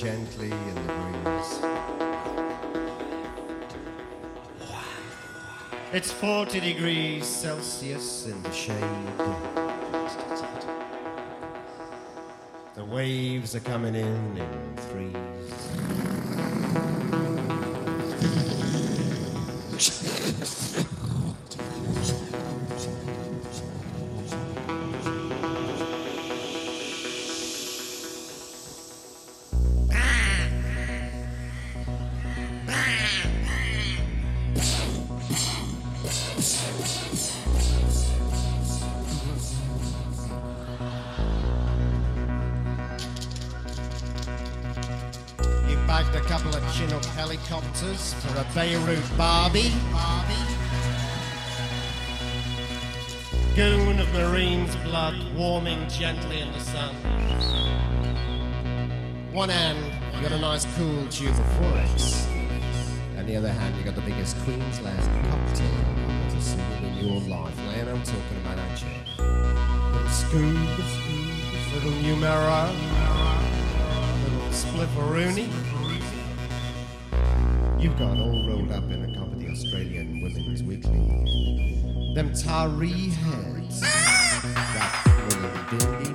gently in the breeze. It's 40 degrees Celsius in the shade. The waves are coming in in threes. Helicopters for a Beirut Barbie. Barbie. Goon of Marine's blood warming gently in the sun. One hand, you got a nice cool tube of Forex. On the other hand, you got the biggest Queensland cocktail ever seen in your life. Laying I'm talking about, aren't you? Scoob, little Numera, little Splifferoony. You've got all rolled up in a copy of the Australian Women's Weekly. Them taree heads. Ah! that woman dingy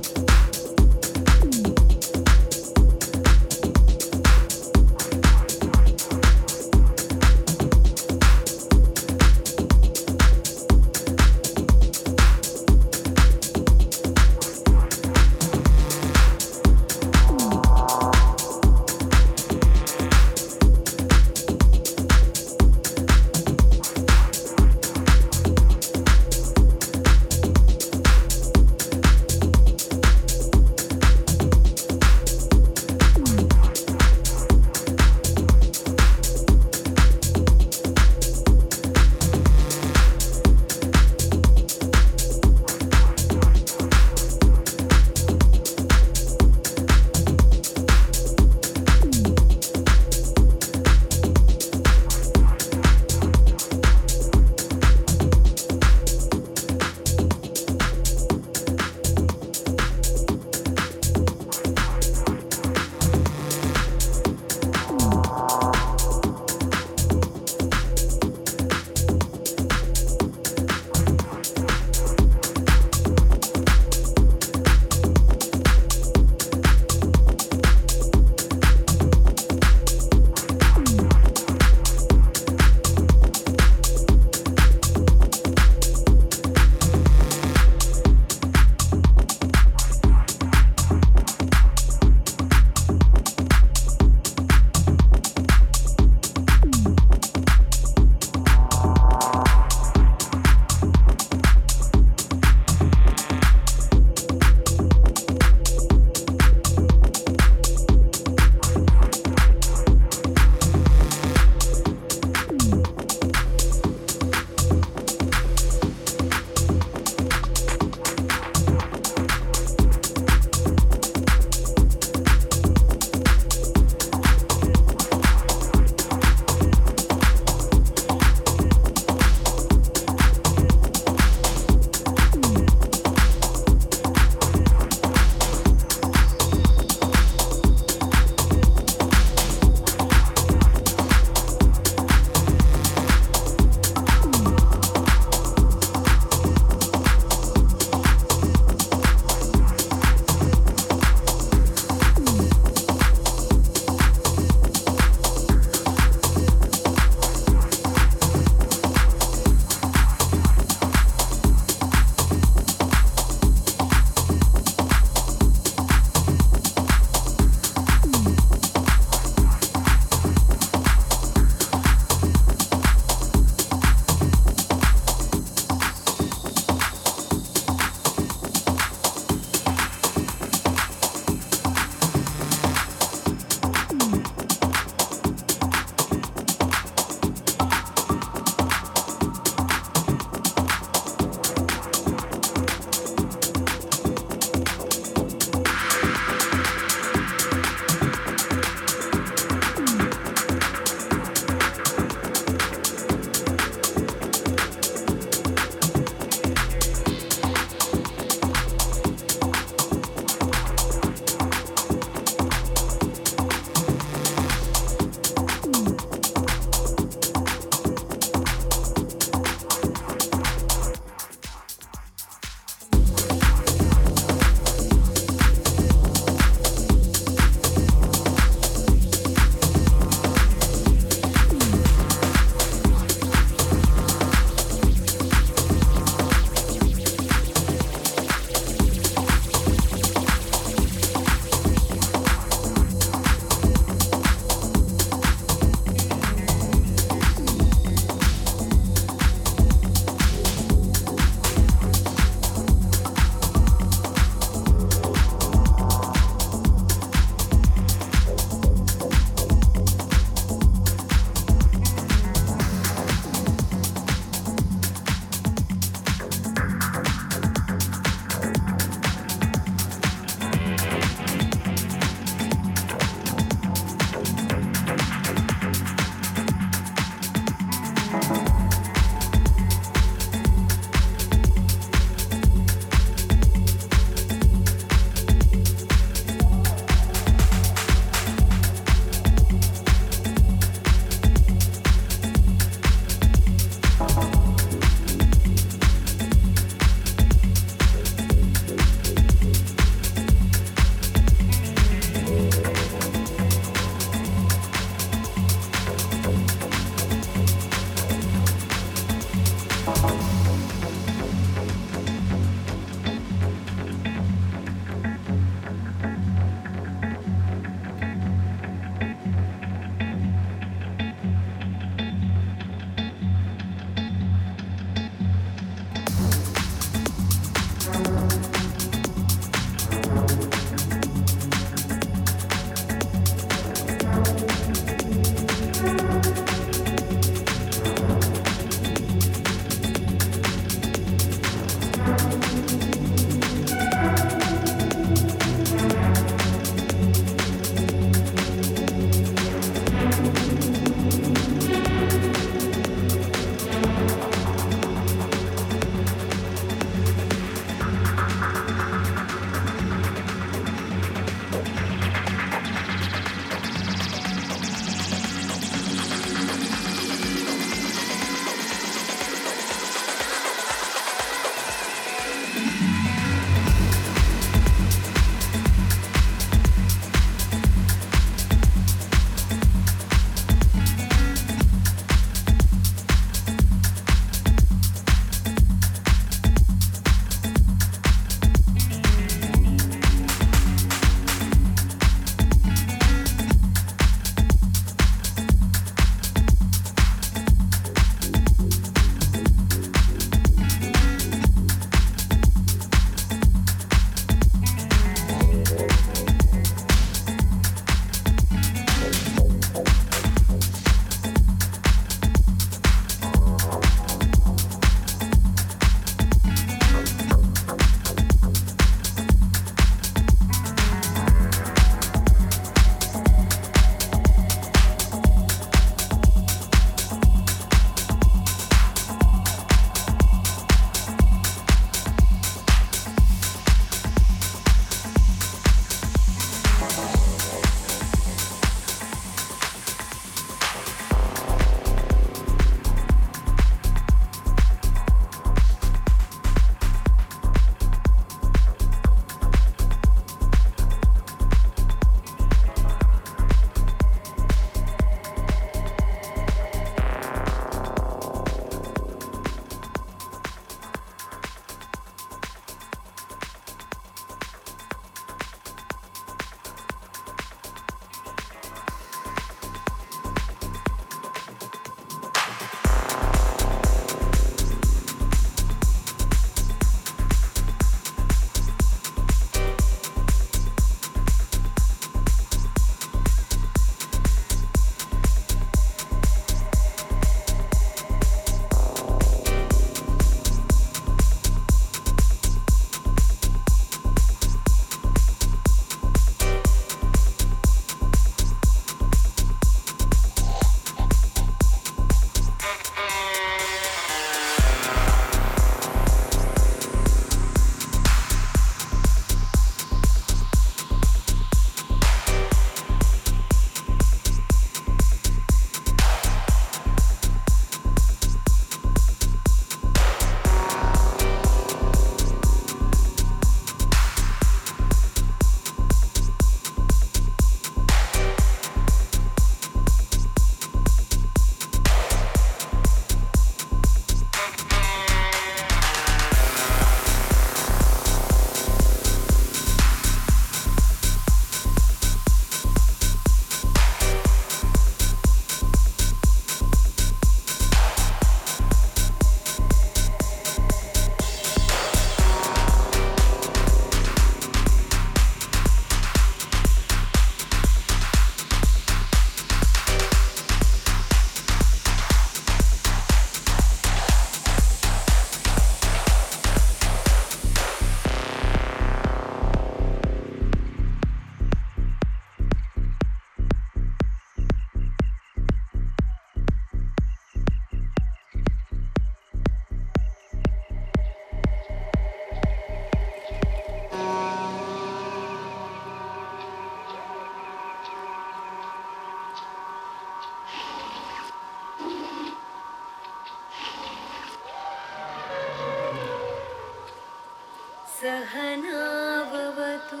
सहनावतु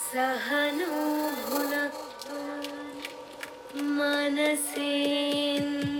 सहनो भुनक्तु। मनसेन्द्रियैर्वा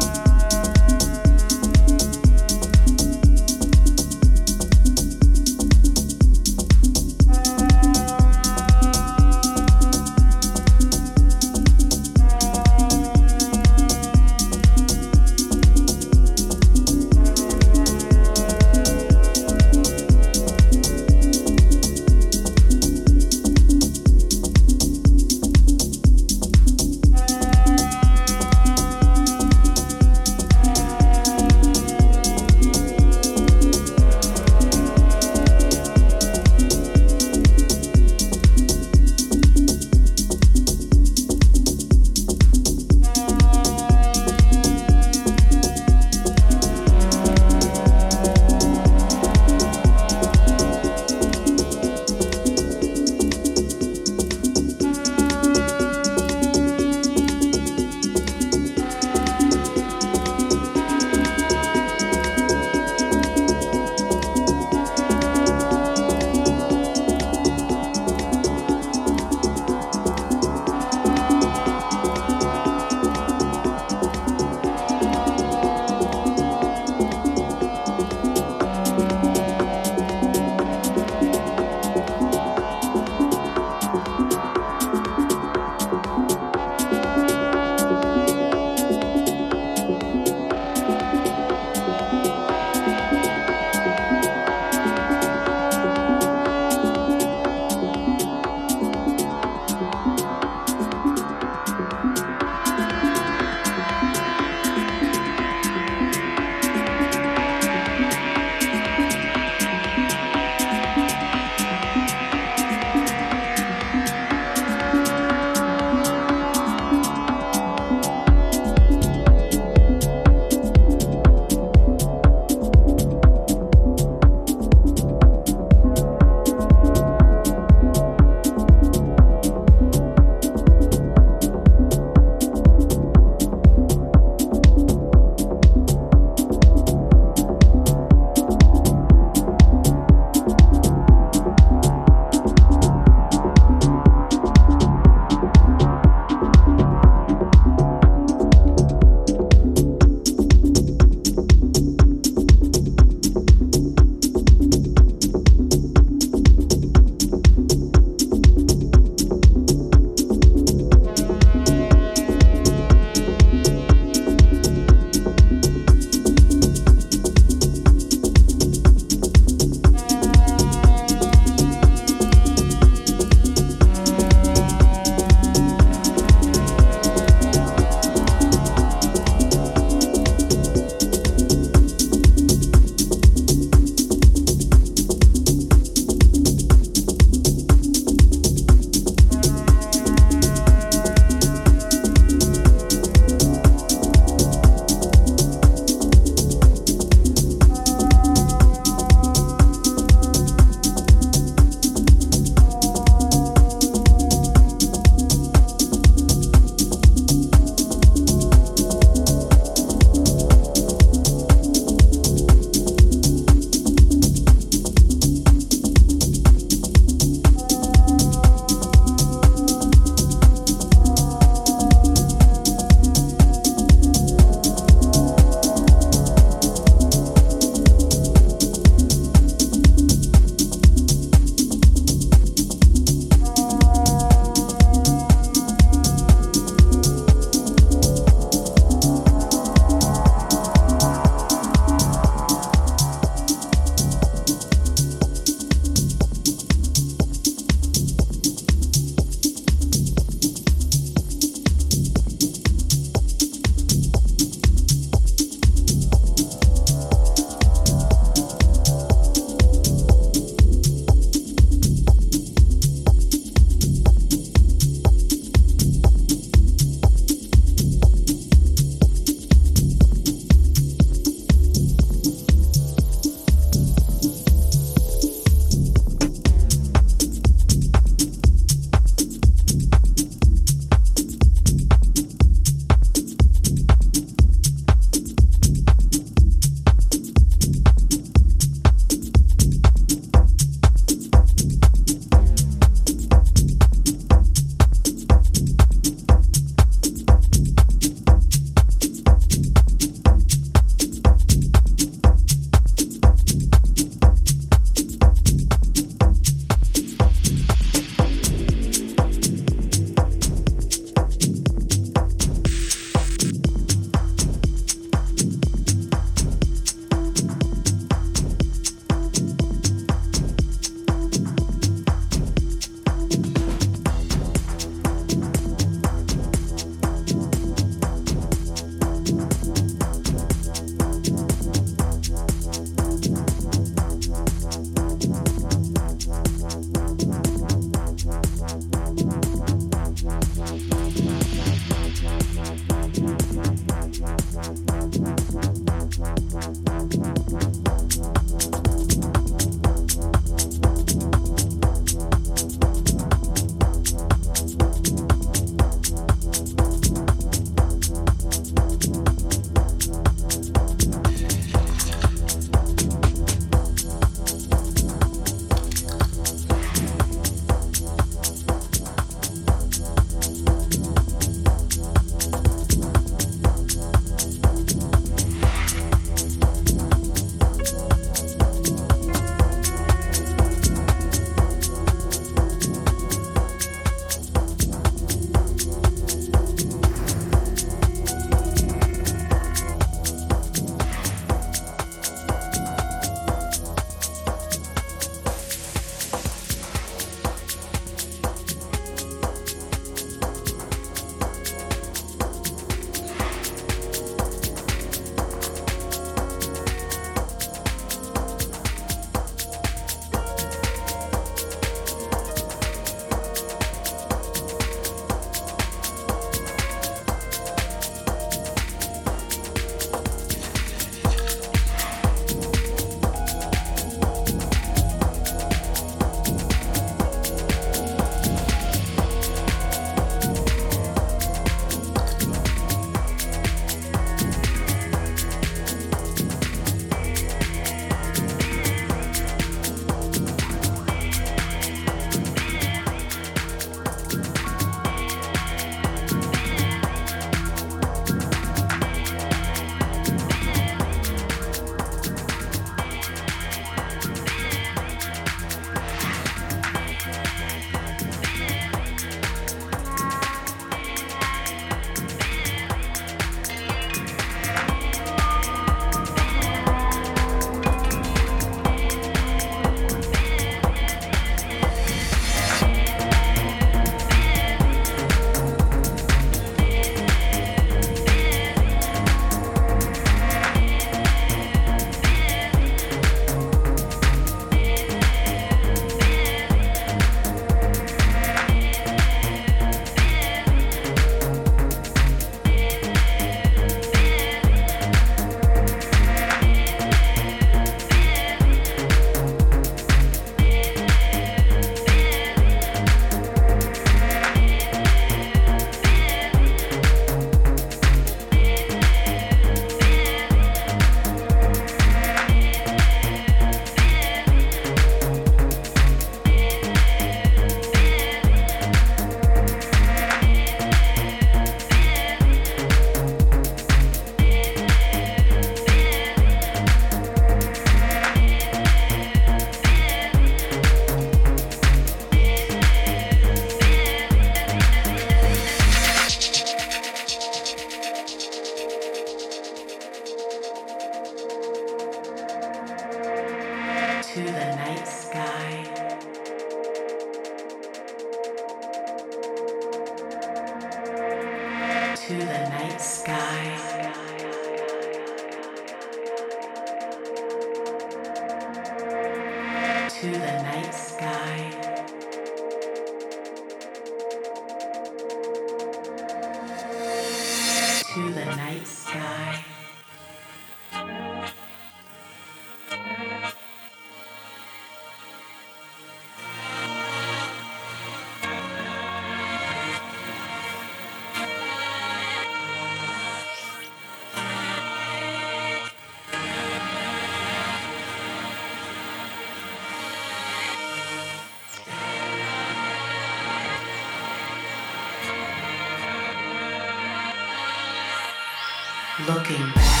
looking back,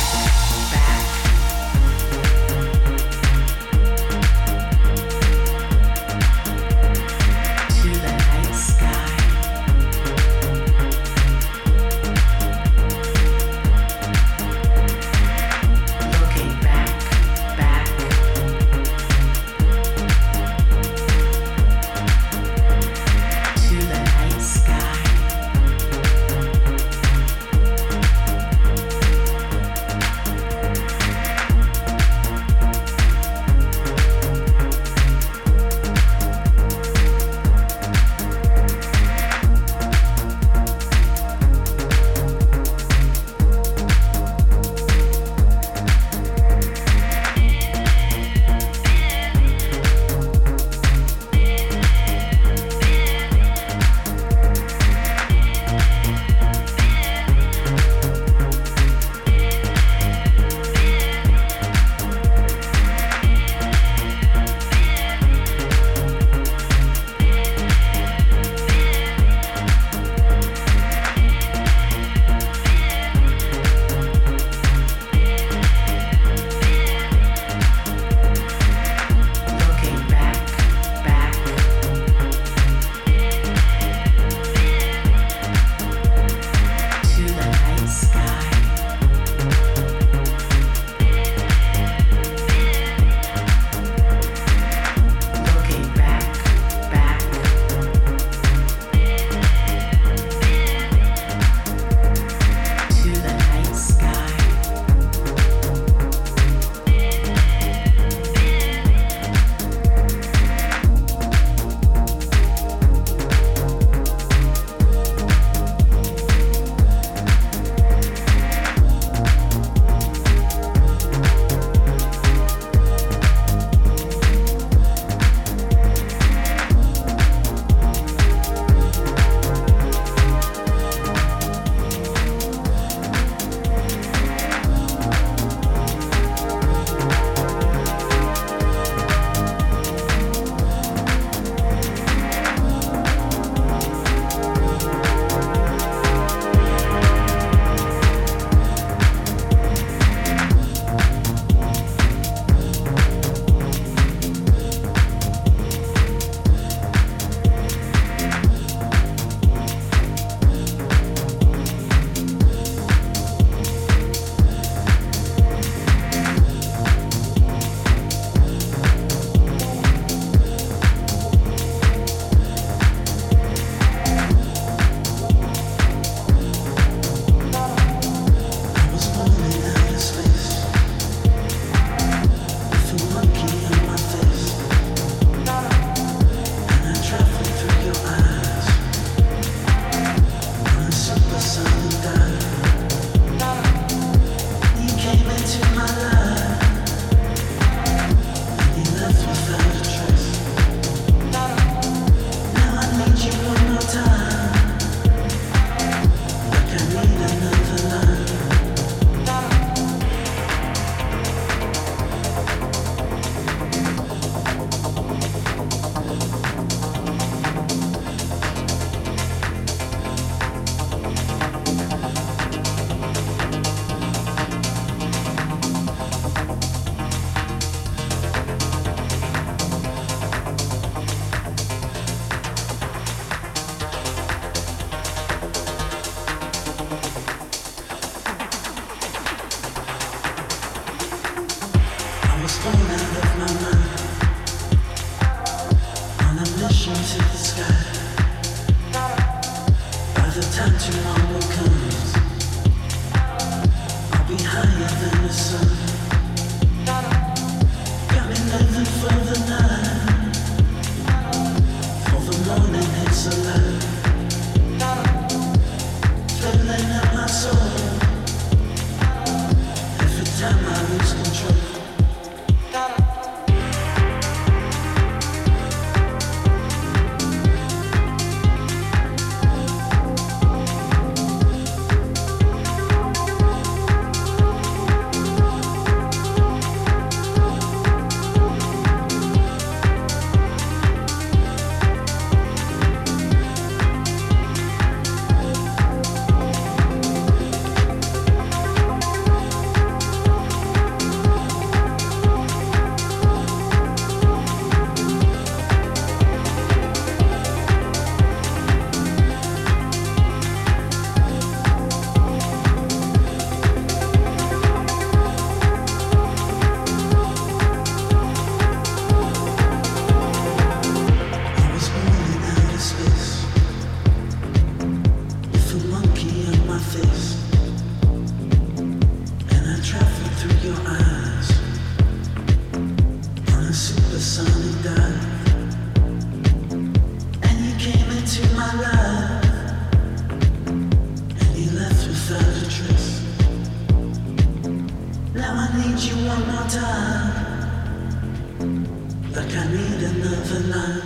one more